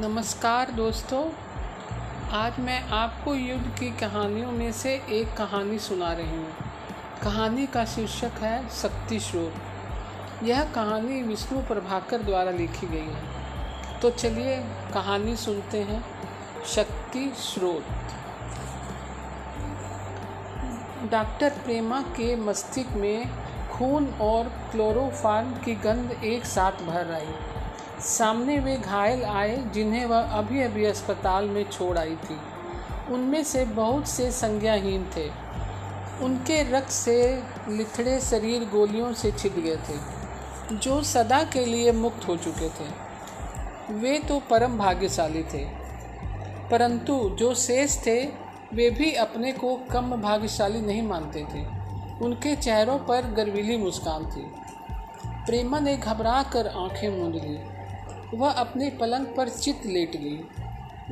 नमस्कार दोस्तों, आज मैं आपको युद्ध की कहानियों में से एक कहानी सुना रही हूँ। कहानी का शीर्षक है शक्ति स्रोत यह कहानी विष्णु प्रभाकर द्वारा लिखी गई है। तो चलिए कहानी सुनते हैं। शक्ति स्रोत डॉक्टर प्रेमा के मस्तिष्क में खून और क्लोरोफार्म की गंध एक साथ भर आई सामने वे घायल आए जिन्हें वह अभी अभी अस्पताल में छोड़ आई थी। उनमें से बहुत से संज्ञाहीन थे। उनके रक्त से लिथड़े शरीर गोलियों से छिद गए थे, जो सदा के लिए मुक्त हो चुके थे। वे तो परम भाग्यशाली थे, परंतु जो शेष थे, वे भी अपने को कम भाग्यशाली नहीं मानते थे। उनके चेहरों पर गर्वीली मुस्कान थी। प्रेमा ने घबरा कर आँखें मूंद ली। वह अपने पलंग पर चित लेट गई।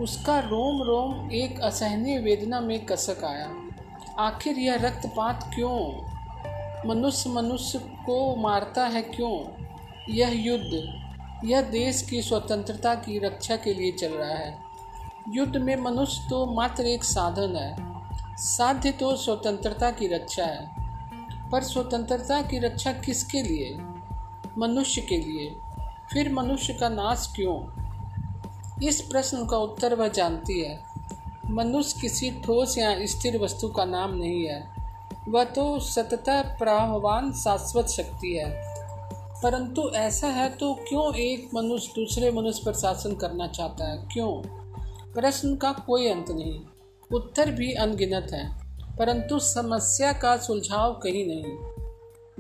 उसका रोम रोम एक असहनीय वेदना में कसक आया। आखिर यह रक्तपात क्यों? मनुष्य मनुष्य को मारता है क्यों? यह युद्ध, यह देश की स्वतंत्रता की रक्षा के लिए चल रहा है। युद्ध में मनुष्य तो मात्र एक साधन है। साध्य तो स्वतंत्रता की रक्षा है। पर स्वतंत्रता की रक्षा किसके लिए? मनुष्य के लिए। फिर मनुष्य का नाश क्यों? इस प्रश्न का उत्तर वह जानती है। मनुष्य किसी ठोस या स्थिर वस्तु का नाम नहीं है। वह तो सततः प्रवाहवान शाश्वत शक्ति है। परंतु ऐसा है तो क्यों एक मनुष्य दूसरे मनुष्य पर शासन करना चाहता है? क्यों? प्रश्न का कोई अंत नहीं। उत्तर भी अनगिनत है। परंतु समस्या का सुलझाव कहीं नहीं।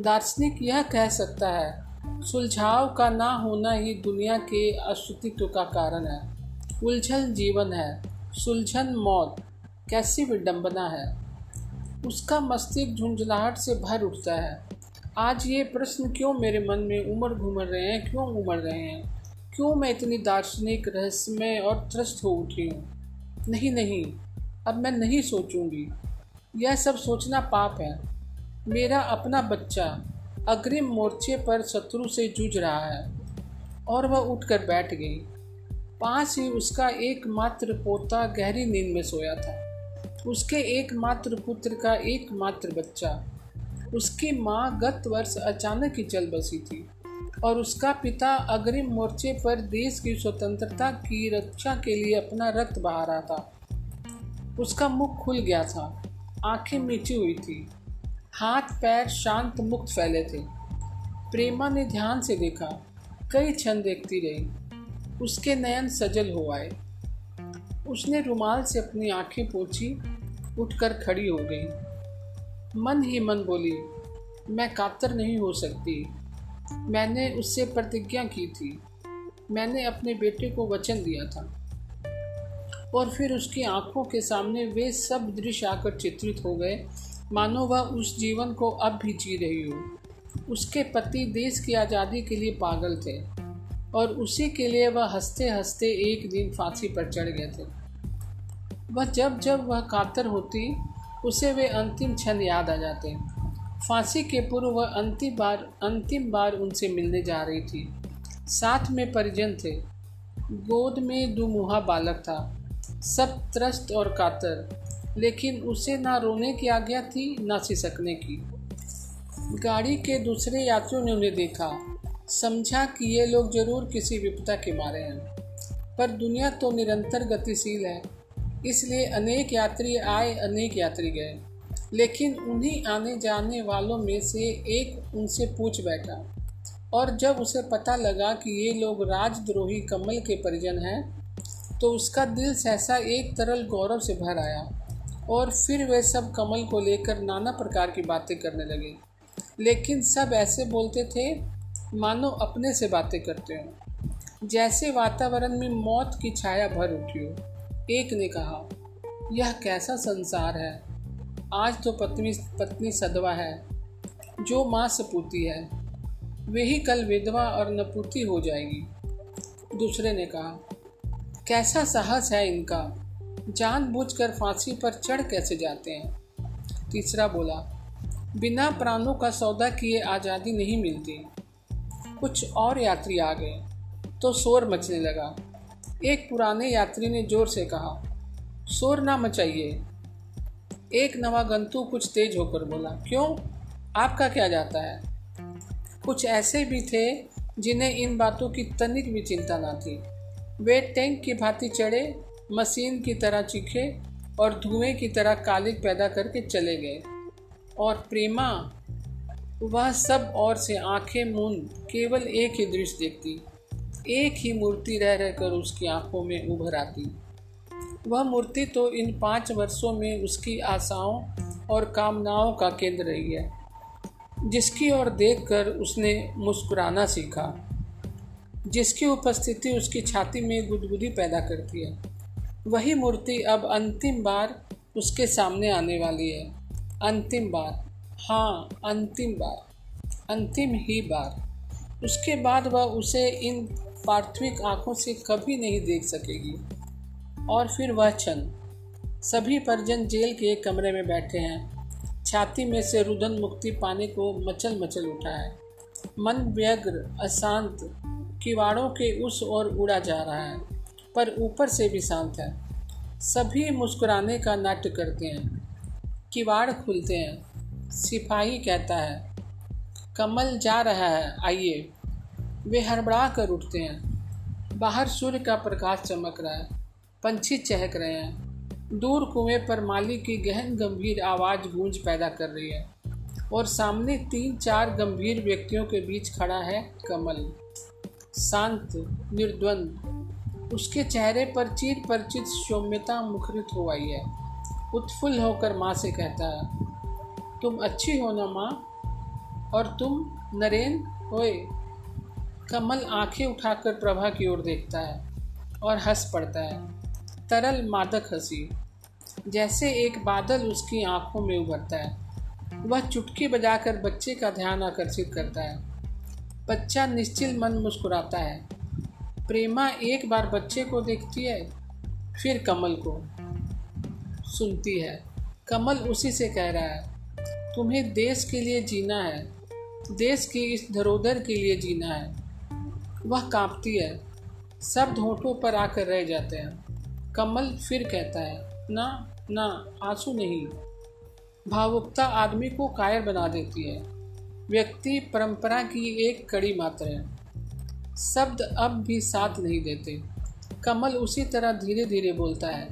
दार्शनिक यह कह सकता है सुलझाव का ना होना ही दुनिया के अस्तित्व का कारण है। उलझन जीवन है। सुलझन मौत कैसी विडंबना है? उसका मस्तिष्क झुंझलाहट से भर उठता है। आज ये प्रश्न क्यों मेरे मन में उमड़ घूमर रहे हैं? क्यों उमड़ रहे हैं? क्यों मैं इतनी दार्शनिक, रहस्यमय और त्रस्त हो उठी हूँ? नहीं नहीं, अब मैं नहीं सोचूँगी। यह सब सोचना पाप है। मेरा अपना बच्चा अग्रिम मोर्चे पर शत्रु से जूझ रहा है और वह उठकर बैठ गई। पास ही उसका एकमात्र पोता गहरी नींद में सोया था। उसके एकमात्र पुत्र का एकमात्र बच्चा। उसकी माँ गत वर्ष अचानक ही चल बसी थी और उसका पिता अग्रिम मोर्चे पर देश की स्वतंत्रता की रक्षा के लिए अपना रक्त बहा रहा था। उसका मुख खुल गया था। आँखें मीठी हुई थी। हाथ, पैर शांत मुक्त फैले थे। प्रेमा ने ध्यान से देखा, कई क्षण देखती रही। उसके नयन सजल हो आए। उसने रुमाल से अपनी आँखें पोछी, उठकर खड़ी हो गई। मन ही मन बोली, मैं कातर नहीं हो सकती। मैंने उससे प्रतिज्ञा की थी। मैंने अपने बेटे को वचन दिया था। और फिर उसकी आँखों के सामने वे सब दृश्य आकर चित्रित हो गए मानो वह उस जीवन को अब भी जी रही हो। उसके पति देश की आज़ादी के लिए पागल थे और उसी के लिए वह हँसते हँसते एक दिन फांसी पर चढ़ गए थे। वह जब जब वह कातर होती, उसे वे अंतिम क्षण याद आ जाते। फांसी के पूर्व वह अंतिम बार अंतिम बार उनसे मिलने जा रही थी। साथ में परिजन थे। गोद में दुमुहा बालक था। सब त्रस्त और कातर। लेकिन उसे ना रोने की आज्ञा थी, ना सिसकने की। गाड़ी के दूसरे यात्रियों ने उन्हें देखा। समझा कि ये लोग ज़रूर किसी विपदा के मारे हैं। पर दुनिया तो निरंतर गतिशील है, इसलिए अनेक यात्री आए, अनेक यात्री गए। लेकिन उन्हीं आने जाने वालों में से एक उनसे पूछ बैठा। और जब उसे पता लगा कि ये लोग राजद्रोही कमल के परिजन हैं तो उसका दिल सहसा एक तरल गौरव से भर आया। और फिर वे सब कमल को लेकर नाना प्रकार की बातें करने लगे। लेकिन सब ऐसे बोलते थे, मानो अपने से बातें करते हो। जैसे वातावरण में मौत की छाया भर उठी हो, एक ने कहा, यह कैसा संसार है? आज तो पत्नी पत्नी सदवा है, जो माँ सपूती है। वे ही कल विधवा और नपूती हो जाएगी। दूसरे ने कहा, कैसा साहस है इनका? जानबूझकर फांसी पर चढ़ कैसे जाते हैं? तीसरा बोला, बिना प्राणों का सौदा किए आज़ादी नहीं मिलती। कुछ और यात्री आ गए तो शोर मचने लगा। एक पुराने यात्री ने ज़ोर से कहा, शोर ना मचाइए। एक नवा गंतु कुछ तेज होकर बोला, क्यों? आपका क्या जाता है? कुछ ऐसे भी थे जिन्हें इन बातों की तनिक भी चिंता ना थी। वे टैंक की भांति चढ़े मशीन की तरह चीखे और धुएँ की तरह कालिक पैदा करके चले गए। और प्रेमा, वह सब और से आँखें मूंद केवल एक ही दृश्य देखती। एक ही मूर्ति रह रहकर उसकी आँखों में उभर आती। वह मूर्ति तो इन पाँच वर्षों में उसकी आशाओं और कामनाओं का केंद्र रही है, जिसकी ओर देखकर उसने मुस्कुराना सीखा, जिसकी उपस्थिति उसकी छाती में गुदगुदी पैदा करती है। वही मूर्ति अब अंतिम बार उसके सामने आने वाली है। अंतिम बार। हाँ अंतिम बार। अंतिम ही बार। उसके बाद वह उसे इन पार्थिविक आँखों से कभी नहीं देख सकेगी। और फिर वह क्षण। सभी परिजन जेल के कमरे में बैठे हैं। छाती में से रुदन मुक्ति पाने को मचल मचल उठा है। मन व्यग्र, अशांत, किवाड़ों के उस ओर उड़ा जा रहा है। पर ऊपर से भी शांत है। सभी मुस्कुराने का नाट्य करते हैं। किवाड़ खुलते हैं। सिपाही कहता है, कमल जा रहा है, आइए। वे हड़बड़ा कर उठते हैं। बाहर सूर्य का प्रकाश चमक रहा है। पंछी चहक रहे हैं। दूर कुएँ पर माली की गहन गंभीर आवाज़ गूंज पैदा कर रही है। और सामने तीन चार गंभीर व्यक्तियों के बीच खड़ा है कमल। शांत, निर्द्वंद उसके चेहरे पर चीर परिचित सौम्यता मुखरित हो आई है। उत्फुल्ल होकर माँ से कहता है तुम अच्छी हो ना माँ? और तुम नरेन? होए कमल आँखें उठाकर प्रभा की ओर देखता है और हंस पड़ता है। तरल मादक हँसी। जैसे एक बादल उसकी आँखों में उभरता है। वह चुटकी बजाकर बच्चे का ध्यान आकर्षित करता है। बच्चा निश्चिल मन मुस्कुराता है। प्रेमा एक बार बच्चे को देखती है, फिर कमल को सुनती है। कमल उसी से कह रहा है, तुम्हें देश के लिए जीना है, देश की इस धरोधर के लिए जीना है। वह कांपती है, सब होठों पर आकर रह जाते हैं। कमल फिर कहता है, ना ना, आँसू नहीं। भावुकता आदमी को कायर बना देती है। व्यक्ति परंपरा की एक कड़ी मात्र है। शब्द अब भी साथ नहीं देते। कमल उसी तरह धीरे धीरे बोलता है,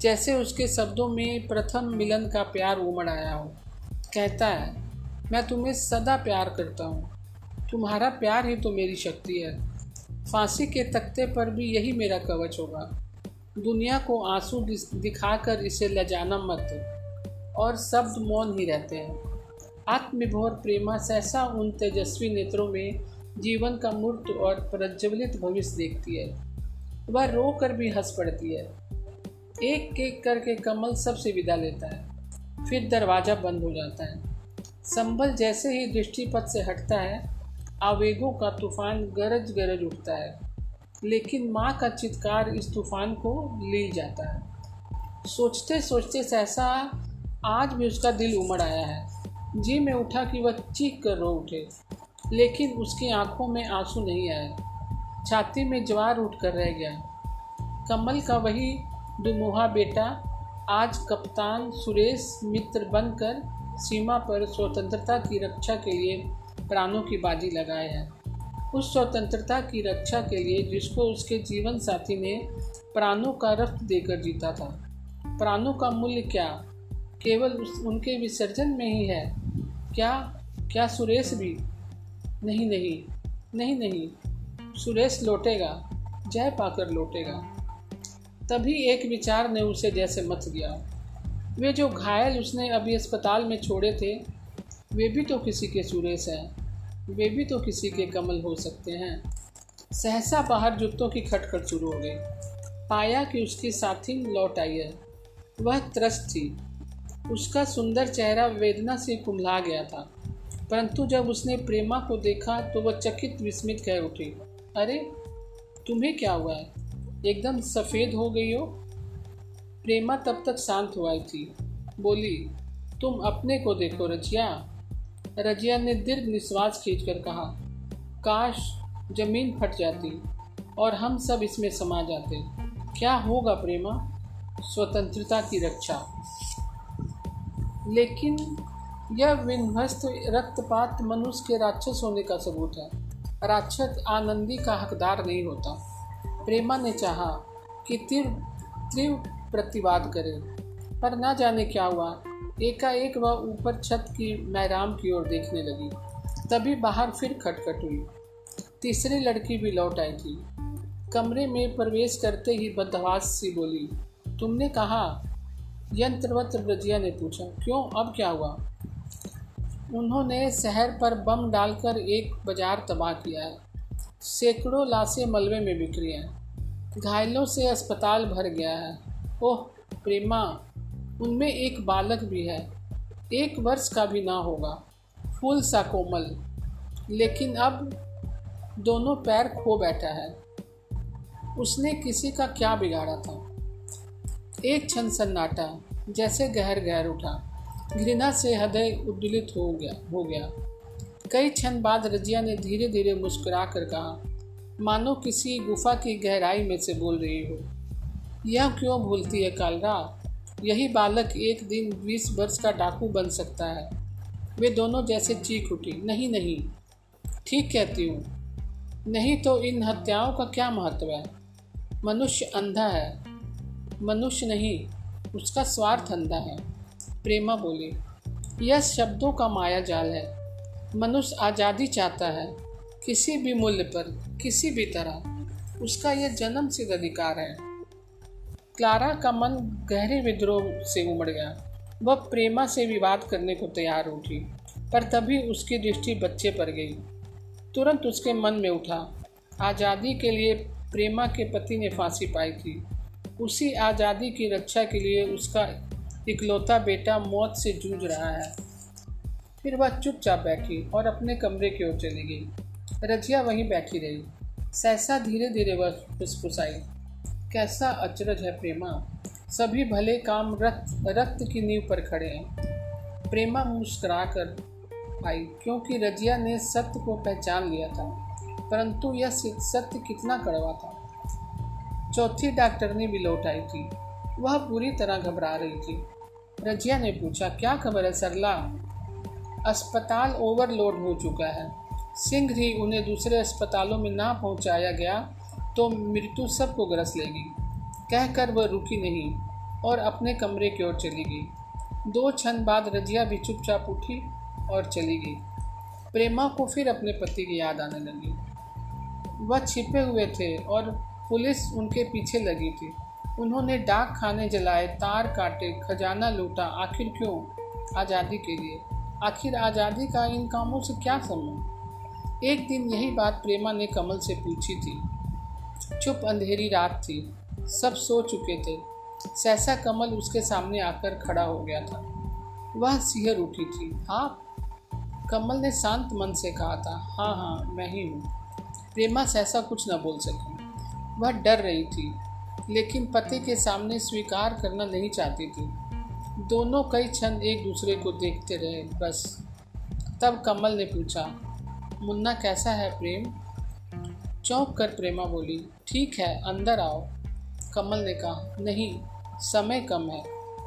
जैसे उसके शब्दों में प्रथम मिलन का प्यार उमड़ आया हो। कहता है, मैं तुम्हें सदा प्यार करता हूँ। तुम्हारा प्यार ही तो मेरी शक्ति है। फांसी के तख्ते पर भी यही मेरा कवच होगा। दुनिया को आँसू दिखाकर इसे लजाना मत। और शब्द मौन ही रहते हैं। आत्मविभोर प्रेमा सहसा उन तेजस्वी नेत्रों में जीवन का मूर्त और प्रज्वलित भविष्य देखती है। वह रो कर भी हंस पड़ती है। एक एक करके कमल सबसे विदा लेता है। फिर दरवाज़ा बंद हो जाता है। संभल जैसे ही दृष्टिपथ से हटता है, आवेगों का तूफ़ान गरज गरज उठता है। लेकिन माँ का चित्कार इस तूफ़ान को ले जाता है। सोचते सोचते सहसा आज भी उसका दिल उमड़ आया है। जी में उठा कि वह चीख कर रो उठे। लेकिन उसकी आँखों में आँसू नहीं आए। छाती में ज्वार उठ कर रह गया। कमल का वही दुमुहा बेटा, आज कप्तान सुरेश मित्र बनकर सीमा पर स्वतंत्रता की रक्षा के लिए प्राणों की बाजी लगाए हैं। उस स्वतंत्रता की रक्षा के लिए जिसको उसके जीवन साथी ने प्राणों का रक्त देकर जीता था। प्राणों का मूल्य क्या? केवल उस उनके विसर्जन में ही है? क्या क्या सुरेश भी नहीं नहीं नहीं नहीं। सुरेश लौटेगा, जय पाकर लौटेगा। तभी एक विचार ने उसे जैसे मत गया वे जो घायल उसने अभी अस्पताल में छोड़े थे, वे भी तो किसी के सुरेश हैं। वे भी तो किसी के कमल हो सकते हैं। सहसा बाहर जूतों की खटखट शुरू हो गई। पाया कि उसकी साथी लौट आई है। वह त्रस्त थी। उसका सुंदर चेहरा वेदना से कुमला गया था। परंतु जब उसने प्रेमा को देखा तो वह चकित विस्मित कह उठी, अरे, तुम्हें क्या हुआ है? एकदम सफ़ेद हो गई हो? प्रेमा तब तक शांत हुआ थी। बोली, तुम अपने को देखो, रजिया। रजिया ने दीर्घ निश्वास खींचकर कहा, काश ज़मीन फट जाती और हम सब इसमें समा जाते। क्या होगा प्रेमा? स्वतंत्रता की रक्षा। लेकिन यह विध्वस्त रक्तपात मनुष्य के राक्षस होने का सबूत है। राक्षस आनंदी का हकदार नहीं होता। प्रेमा ने चाहा कि तीव्र तीव्र प्रतिवाद करे। पर ना जाने क्या हुआ। एकाएक वह ऊपर छत की मैराम की ओर देखने लगी। तभी बाहर फिर खटखट हुई। तीसरी लड़की भी लौट आई थी। कमरे में प्रवेश करते ही बदहवास सी बोली, तुमने कहा, यंत्रवत ब्रजिया ने पूछा, क्यों? अब क्या हुआ? उन्होंने शहर पर बम डालकर एक बाज़ार तबाह किया। है सैकड़ों लाशें मलबे में बिखरी हैं। घायलों से अस्पताल भर गया है। ओह, प्रेमा, उनमें एक बालक भी है। एक वर्ष का भी ना होगा। फूल सा कोमल। लेकिन अब दोनों पैर खो बैठा है। उसने किसी का क्या बिगाड़ा था? एक क्षण सन्नाटा, जैसे गहर गहर उठा। घृणा से हृदय उद्दुलित हो गया हो गया। कई क्षण बाद रजिया ने धीरे धीरे मुस्कुरा कर कहा, मानो किसी गुफा की गहराई में से बोल रही हो। यह क्यों भूलती है कालरा? यही बालक एक दिन बीस वर्ष का डाकू बन सकता है। वे दोनों जैसे चीख उठी, नहीं नहीं, ठीक कहती हूँ। नहीं तो इन हत्याओं का क्या महत्व है? मनुष्य अंधा है। मनुष्य नहीं, उसका स्वार्थ अंधा है। प्रेमा बोली, यह शब्दों का माया जाल है। मनुष्य आज़ादी चाहता है, किसी भी मूल्य पर, किसी भी तरह। उसका यह जन्म सिद्ध अधिकार है। क्लारा का मन गहरे विद्रोह से उमड़ गया। वह प्रेमा से विवाद करने को तैयार उठी, पर तभी उसकी दृष्टि बच्चे पर गई। तुरंत उसके मन में उठा। आज़ादी के लिए प्रेमा के पति ने फांसी पाई थी। उसी आज़ादी की रक्षा के लिए उसका इकलौता बेटा मौत से जूझ रहा है। फिर वह चुपचाप बैठी और अपने कमरे की ओर चली गई। रजिया वहीं बैठी रही। सहसा धीरे धीरे वह फुसफुसाई कैसा अचरज है प्रेमा? सभी भले काम रक्त रक्त की नींव पर खड़े हैं। प्रेमा मुस्करा कर आई, क्योंकि रजिया ने सत्य को पहचान लिया था, परंतु यह सत्य कितना कड़वा था? चौथी डॉक्टरनी भी लौट आई थी। वह पूरी तरह घबरा रही थी। रजिया ने पूछा, क्या खबर है सरला? अस्पताल ओवरलोड हो चुका है। सिंह ही उन्हें दूसरे अस्पतालों में ना पहुँचाया गया तो मृत्यु सबको ग्रस लेगी। कहकर वह रुकी नहीं और अपने कमरे की ओर चली गई। दो क्षण बाद रजिया भी चुपचाप उठी और चली गई। प्रेमा को फिर अपने पति की याद आने लगी। वह छिपे हुए थे और पुलिस उनके पीछे लगी थी। उन्होंने डाक खाने जलाए, तार काटे, खजाना लूटा। आखिर क्यों? आज़ादी के लिए। आखिर आज़ादी का इन कामों से क्या संबंध? एक दिन यही बात प्रेमा ने कमल से पूछी थी। चुप अंधेरी रात थी। सब सो चुके थे। सहसा कमल उसके सामने आकर खड़ा हो गया था। वह सिहर उठी थी। आप? कमल ने शांत मन से कहा था। हाँ हाँ मैं ही हूँ। प्रेमा सहसा कुछ न बोल सकी। वह डर रही थी। लेकिन पति के सामने स्वीकार करना नहीं चाहती थी। दोनों कई क्षण एक दूसरे को देखते रहे, बस। तब कमल ने पूछा, मुन्ना, कैसा है प्रेम? चौंक कर प्रेमा बोली, ठीक है, अंदर आओ। कमल ने कहा, नहीं, समय कम है,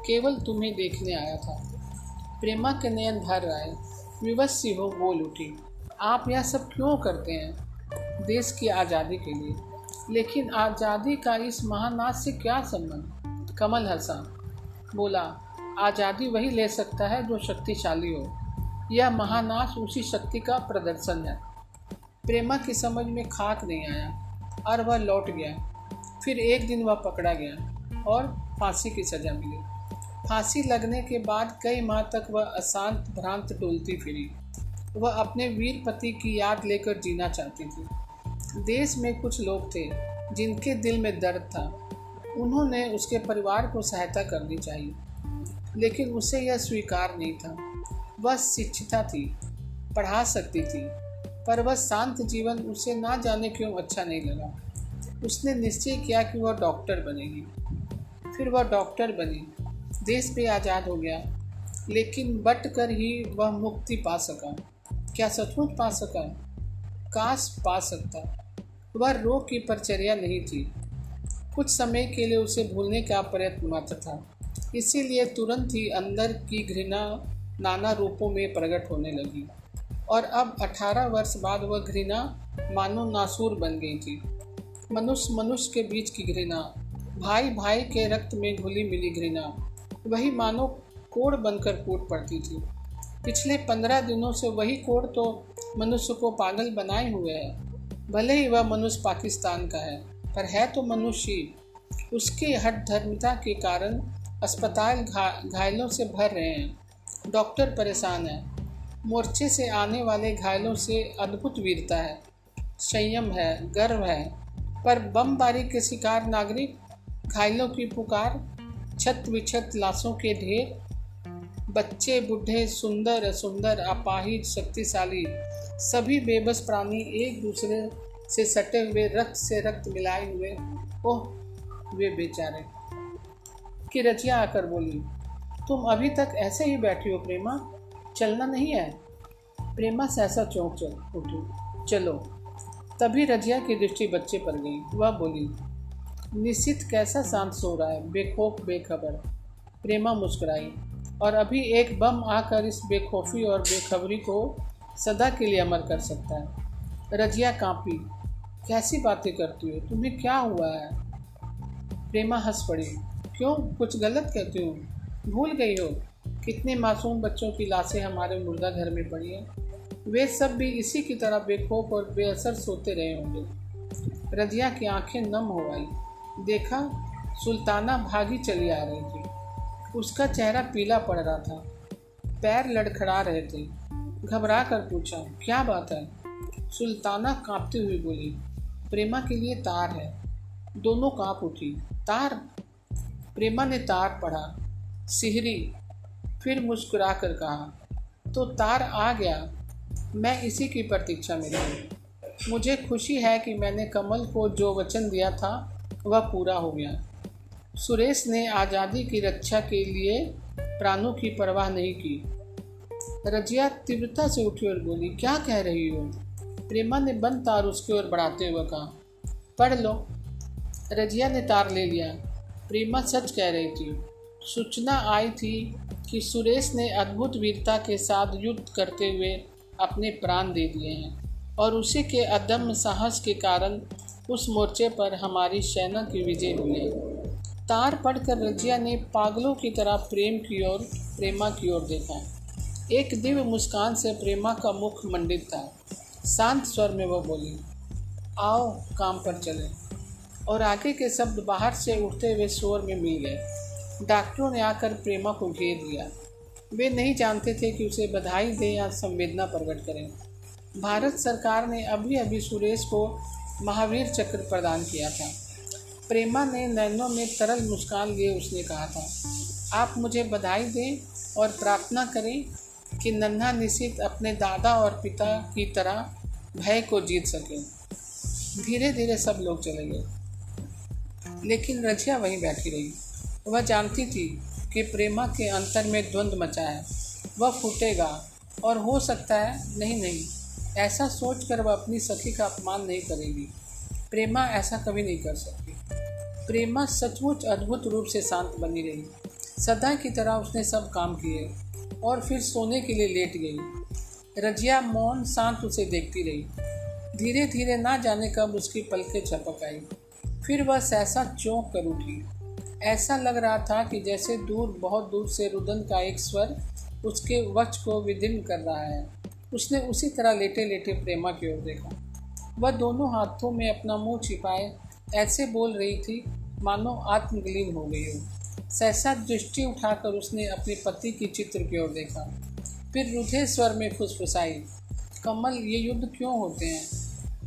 केवल तुम्हें देखने आया था। प्रेमा के नयन भर आए, विवश सी हो बोल उठी। आप यह सब क्यों करते हैं देश की आज़ादी के लिए? लेकिन आज़ादी का इस महानाथ से क्या संबंध? कमल हंसा। बोला, आज़ादी वही ले सकता है जो शक्तिशाली हो। यह महानाश उसी शक्ति का प्रदर्शन है। प्रेमा की समझ में खाक नहीं आया और वह लौट गया। फिर एक दिन वह पकड़ा गया और फांसी की सज़ा मिली। फांसी लगने के बाद कई माह तक वह अशांत भ्रांत डोलती फिरी। वह अपने वीर पति की याद लेकर जीना चाहती थी। देश में कुछ लोग थे जिनके दिल में दर्द था। उन्होंने उसके परिवार को सहायता करनी चाहिए। लेकिन उसे यह स्वीकार नहीं था। वह शिक्षिता थी, पढ़ा सकती थी, पर वह शांत जीवन उसे ना जाने क्यों अच्छा नहीं लगा। उसने निश्चय किया कि वह डॉक्टर बनेगी। फिर वह डॉक्टर बनी। देश भी आज़ाद हो गया। लेकिन बट कर ही वह मुक्ति पा सका। क्या सचमुच पा सका? काश पा सकता। वह रोग की परचर्या नहीं थी। कुछ समय के लिए उसे भूलने का प्रयत्न मात्र था। इसीलिए तुरंत ही अंदर की घृणा नाना रूपों में प्रकट होने लगी। और अब 18 वर्ष बाद वह घृणा मानो नासूर बन गई थी। मनुष्य मनुष्य के बीच की घृणा, भाई भाई के रक्त में घुली मिली घृणा, वही मानो कोड़ बनकर कूट पड़ती थी। पिछले पंद्रह दिनों से वही कोड़ तो मनुष्य को पागल बनाए हुए है। भले ही वह मनुष्य पाकिस्तान का है, पर है तो मनुष्य उसके हट धर्मिता के कारण अस्पताल घायलों से भर रहे हैं। डॉक्टर परेशान है। मोर्चे से आने वाले घायलों से अद्भुत वीरता है। संयम है, गर्व है। पर बमबारी के शिकार नागरिक, घायलों की पुकार, छत विछत लाशों के ढेर बच्चे, बूढ़े, सुंदर सुंदर अपाहिज, शक्तिशाली, सभी बेबस प्राणी एक दूसरे से सटे हुए, रक्त से रक्त मिलाए हुए, ओह, वे बेचारे। कि रचिया आकर बोली, तुम अभी तक ऐसे ही बैठी हो प्रेमा? चलना नहीं है? प्रेमा सहसा चौंक चल उठी। चलो। तभी रजिया की दृष्टि बच्चे पर गई। वह बोली, निश्चित कैसा शांत सो रहा है? बेखौफ, बेखबर। प्रेमा मुस्कुराई और अभी एक बम आकर इस बेखौफी और बेखबरी को सदा के लिए अमर कर सकता है। रजिया कांपी, कैसी बातें करती हो? तुम्हें क्या हुआ है? प्रेमा हंस पड़ी, क्यों? कुछ गलत कहती हूँ? भूल गई हो? कितने मासूम बच्चों की लाशें हमारे मुर्दा घर में पड़ी हैं। वे सब भी इसी की तरह बेखौफ और बेअसर सोते रहे होंगे। रजिया की आँखें नम हो आई। देखा, सुल्ताना भागी चली आ रही थी। उसका चेहरा पीला पड़ रहा था। पैर लड़खड़ा रहे थे। घबरा कर पूछा, क्या बात है? सुल्ताना कांपती हुई बोली, प्रेमा के लिए तार है। दोनों काँप उठी, तार? प्रेमा ने तार पढ़ा, सिहरी। फिर मुस्कुरा कर कहा तो तार आ गया। मैं इसी की प्रतीक्षा में रही मुझे खुशी है कि मैंने कमल को जो वचन दिया था, वह पूरा हो गया। सुरेश ने आज़ादी की रक्षा के लिए प्राणों की परवाह नहीं की। रजिया तीव्रता से उठी और बोली, क्या कह रही हो? प्रेमा ने बंद तार उसकी ओर बढ़ाते हुए कहा, पढ़ लो। रजिया ने तार ले लिया। प्रेमा सच कह रही थी। सूचना आई थी कि सुरेश ने अद्भुत वीरता के साथ युद्ध करते हुए अपने प्राण दे दिए हैं और उसी के अदम्य साहस के कारण उस मोर्चे पर हमारी सेना की विजय हुई है। तार पढ़कर रजिया ने पागलों की तरह प्रेम की ओर, प्रेमा की ओर देखा। एक दिव्य मुस्कान से प्रेमा का मुख मंडित था। शांत स्वर में वह बोली, आओ, काम पर चले। और आगे के शब्द बाहर से उठते हुए शोर में मिल गए। डॉक्टरों ने आकर प्रेमा को घेर लिया। वे नहीं जानते थे कि उसे बधाई दें या संवेदना प्रकट करें। भारत सरकार ने अभी अभी सुरेश को महावीर चक्र प्रदान किया था। प्रेमा ने नैनों में तरल मुस्कान लिए उसने कहा था, आप मुझे बधाई दें और प्रार्थना करें कि नन्हा निशित अपने दादा और पिता की तरह भय को जीत सके। धीरे धीरे सब लोग चले गए। लेकिन रजिया वहीं बैठी रही। वह जानती थी कि प्रेमा के अंतर में द्वंद्व मचा है। वह फूटेगा और हो सकता है, नहीं नहीं, ऐसा सोचकर वह अपनी सखी का अपमान नहीं करेगी। प्रेमा ऐसा कभी नहीं कर सकती। प्रेमा सचमुच अद्भुत रूप से शांत बनी रही। सदा की तरह उसने सब काम किए और फिर सोने के लिए लेट गई। रजिया मौन शांत उसे देखती रही। धीरे धीरे ना जाने कब उसकी पलकें छपक आई। फिर वह सहसा चौंक कर उठी। ऐसा लग रहा था कि जैसे दूर, बहुत दूर से रुदन का एक स्वर उसके वक्ष को विदिन कर रहा है। उसने उसी तरह लेटे लेटे प्रेमा की ओर देखा। वह दोनों हाथों में अपना मुँह छिपाए ऐसे बोल रही थी, मानो आत्मगलीन हो गई हो। सहसा दृष्टि उठाकर उसने अपने पति की चित्र की ओर देखा। फिर रुधे स्वर में फुसफुसाई, कमल, ये युद्ध क्यों होते हैं?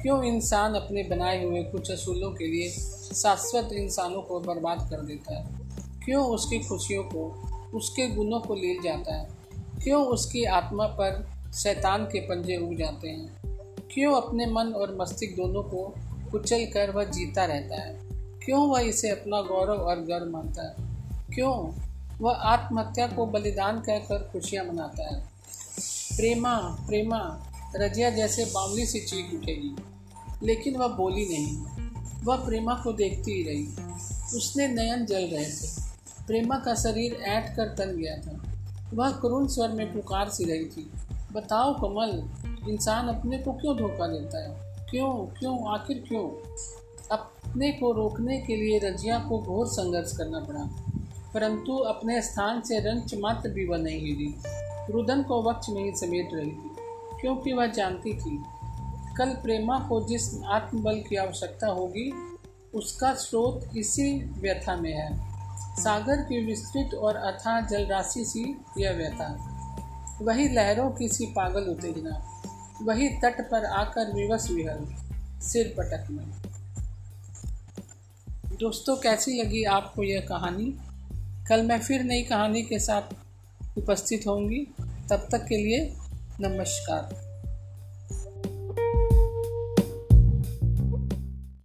क्यों इंसान अपने बनाए हुए कुछ असूलों के लिए शाश्वत इंसानों को बर्बाद कर देता है? क्यों उसकी खुशियों को, उसके गुणों को ले जाता है? क्यों उसकी आत्मा पर शैतान के पंजे उग जाते हैं? क्यों अपने मन और मस्तिष्क दोनों को कुचल कर वह जीता रहता है। क्यों वह इसे अपना गौरव और गर्व मानता है? क्यों वह आत्महत्या को बलिदान कहकर खुशियाँ मनाता है? प्रेमा प्रेमा, रजिया जैसे बावली से चीख उठेगी, लेकिन वह बोली नहीं। वह प्रेमा को देखती ही रही। उसने नयन जल रहे थे। प्रेमा का शरीर ऐट कर तन गया था। वह करुण स्वर में पुकार सी रही थी। बताओ कमल, इंसान अपने को क्यों धोखा देता है? क्यों क्यों, आखिर क्यों? अपने को रोकने के लिए रजिया को घोर संघर्ष करना पड़ा। परंतु अपने स्थान से रंच मात्र भी वह नहीं हिली रुदन को वक्त नहीं समेट रही थी, क्योंकि वह जानती थी, कल प्रेमा को जिस आत्मबल की आवश्यकता होगी, उसका स्रोत इसी व्यथा में है। सागर की विस्तृत और अथाह जलराशि सी यह व्यथा। वही लहरों की सी पागल उत्तेजना वही तट पर आकर विवश विहल, सिर पटक में। दोस्तों, कैसी लगी आपको यह कहानी? कल मैं फिर नई कहानी के साथ उपस्थित होंगी। तब तक के लिए नमस्कार।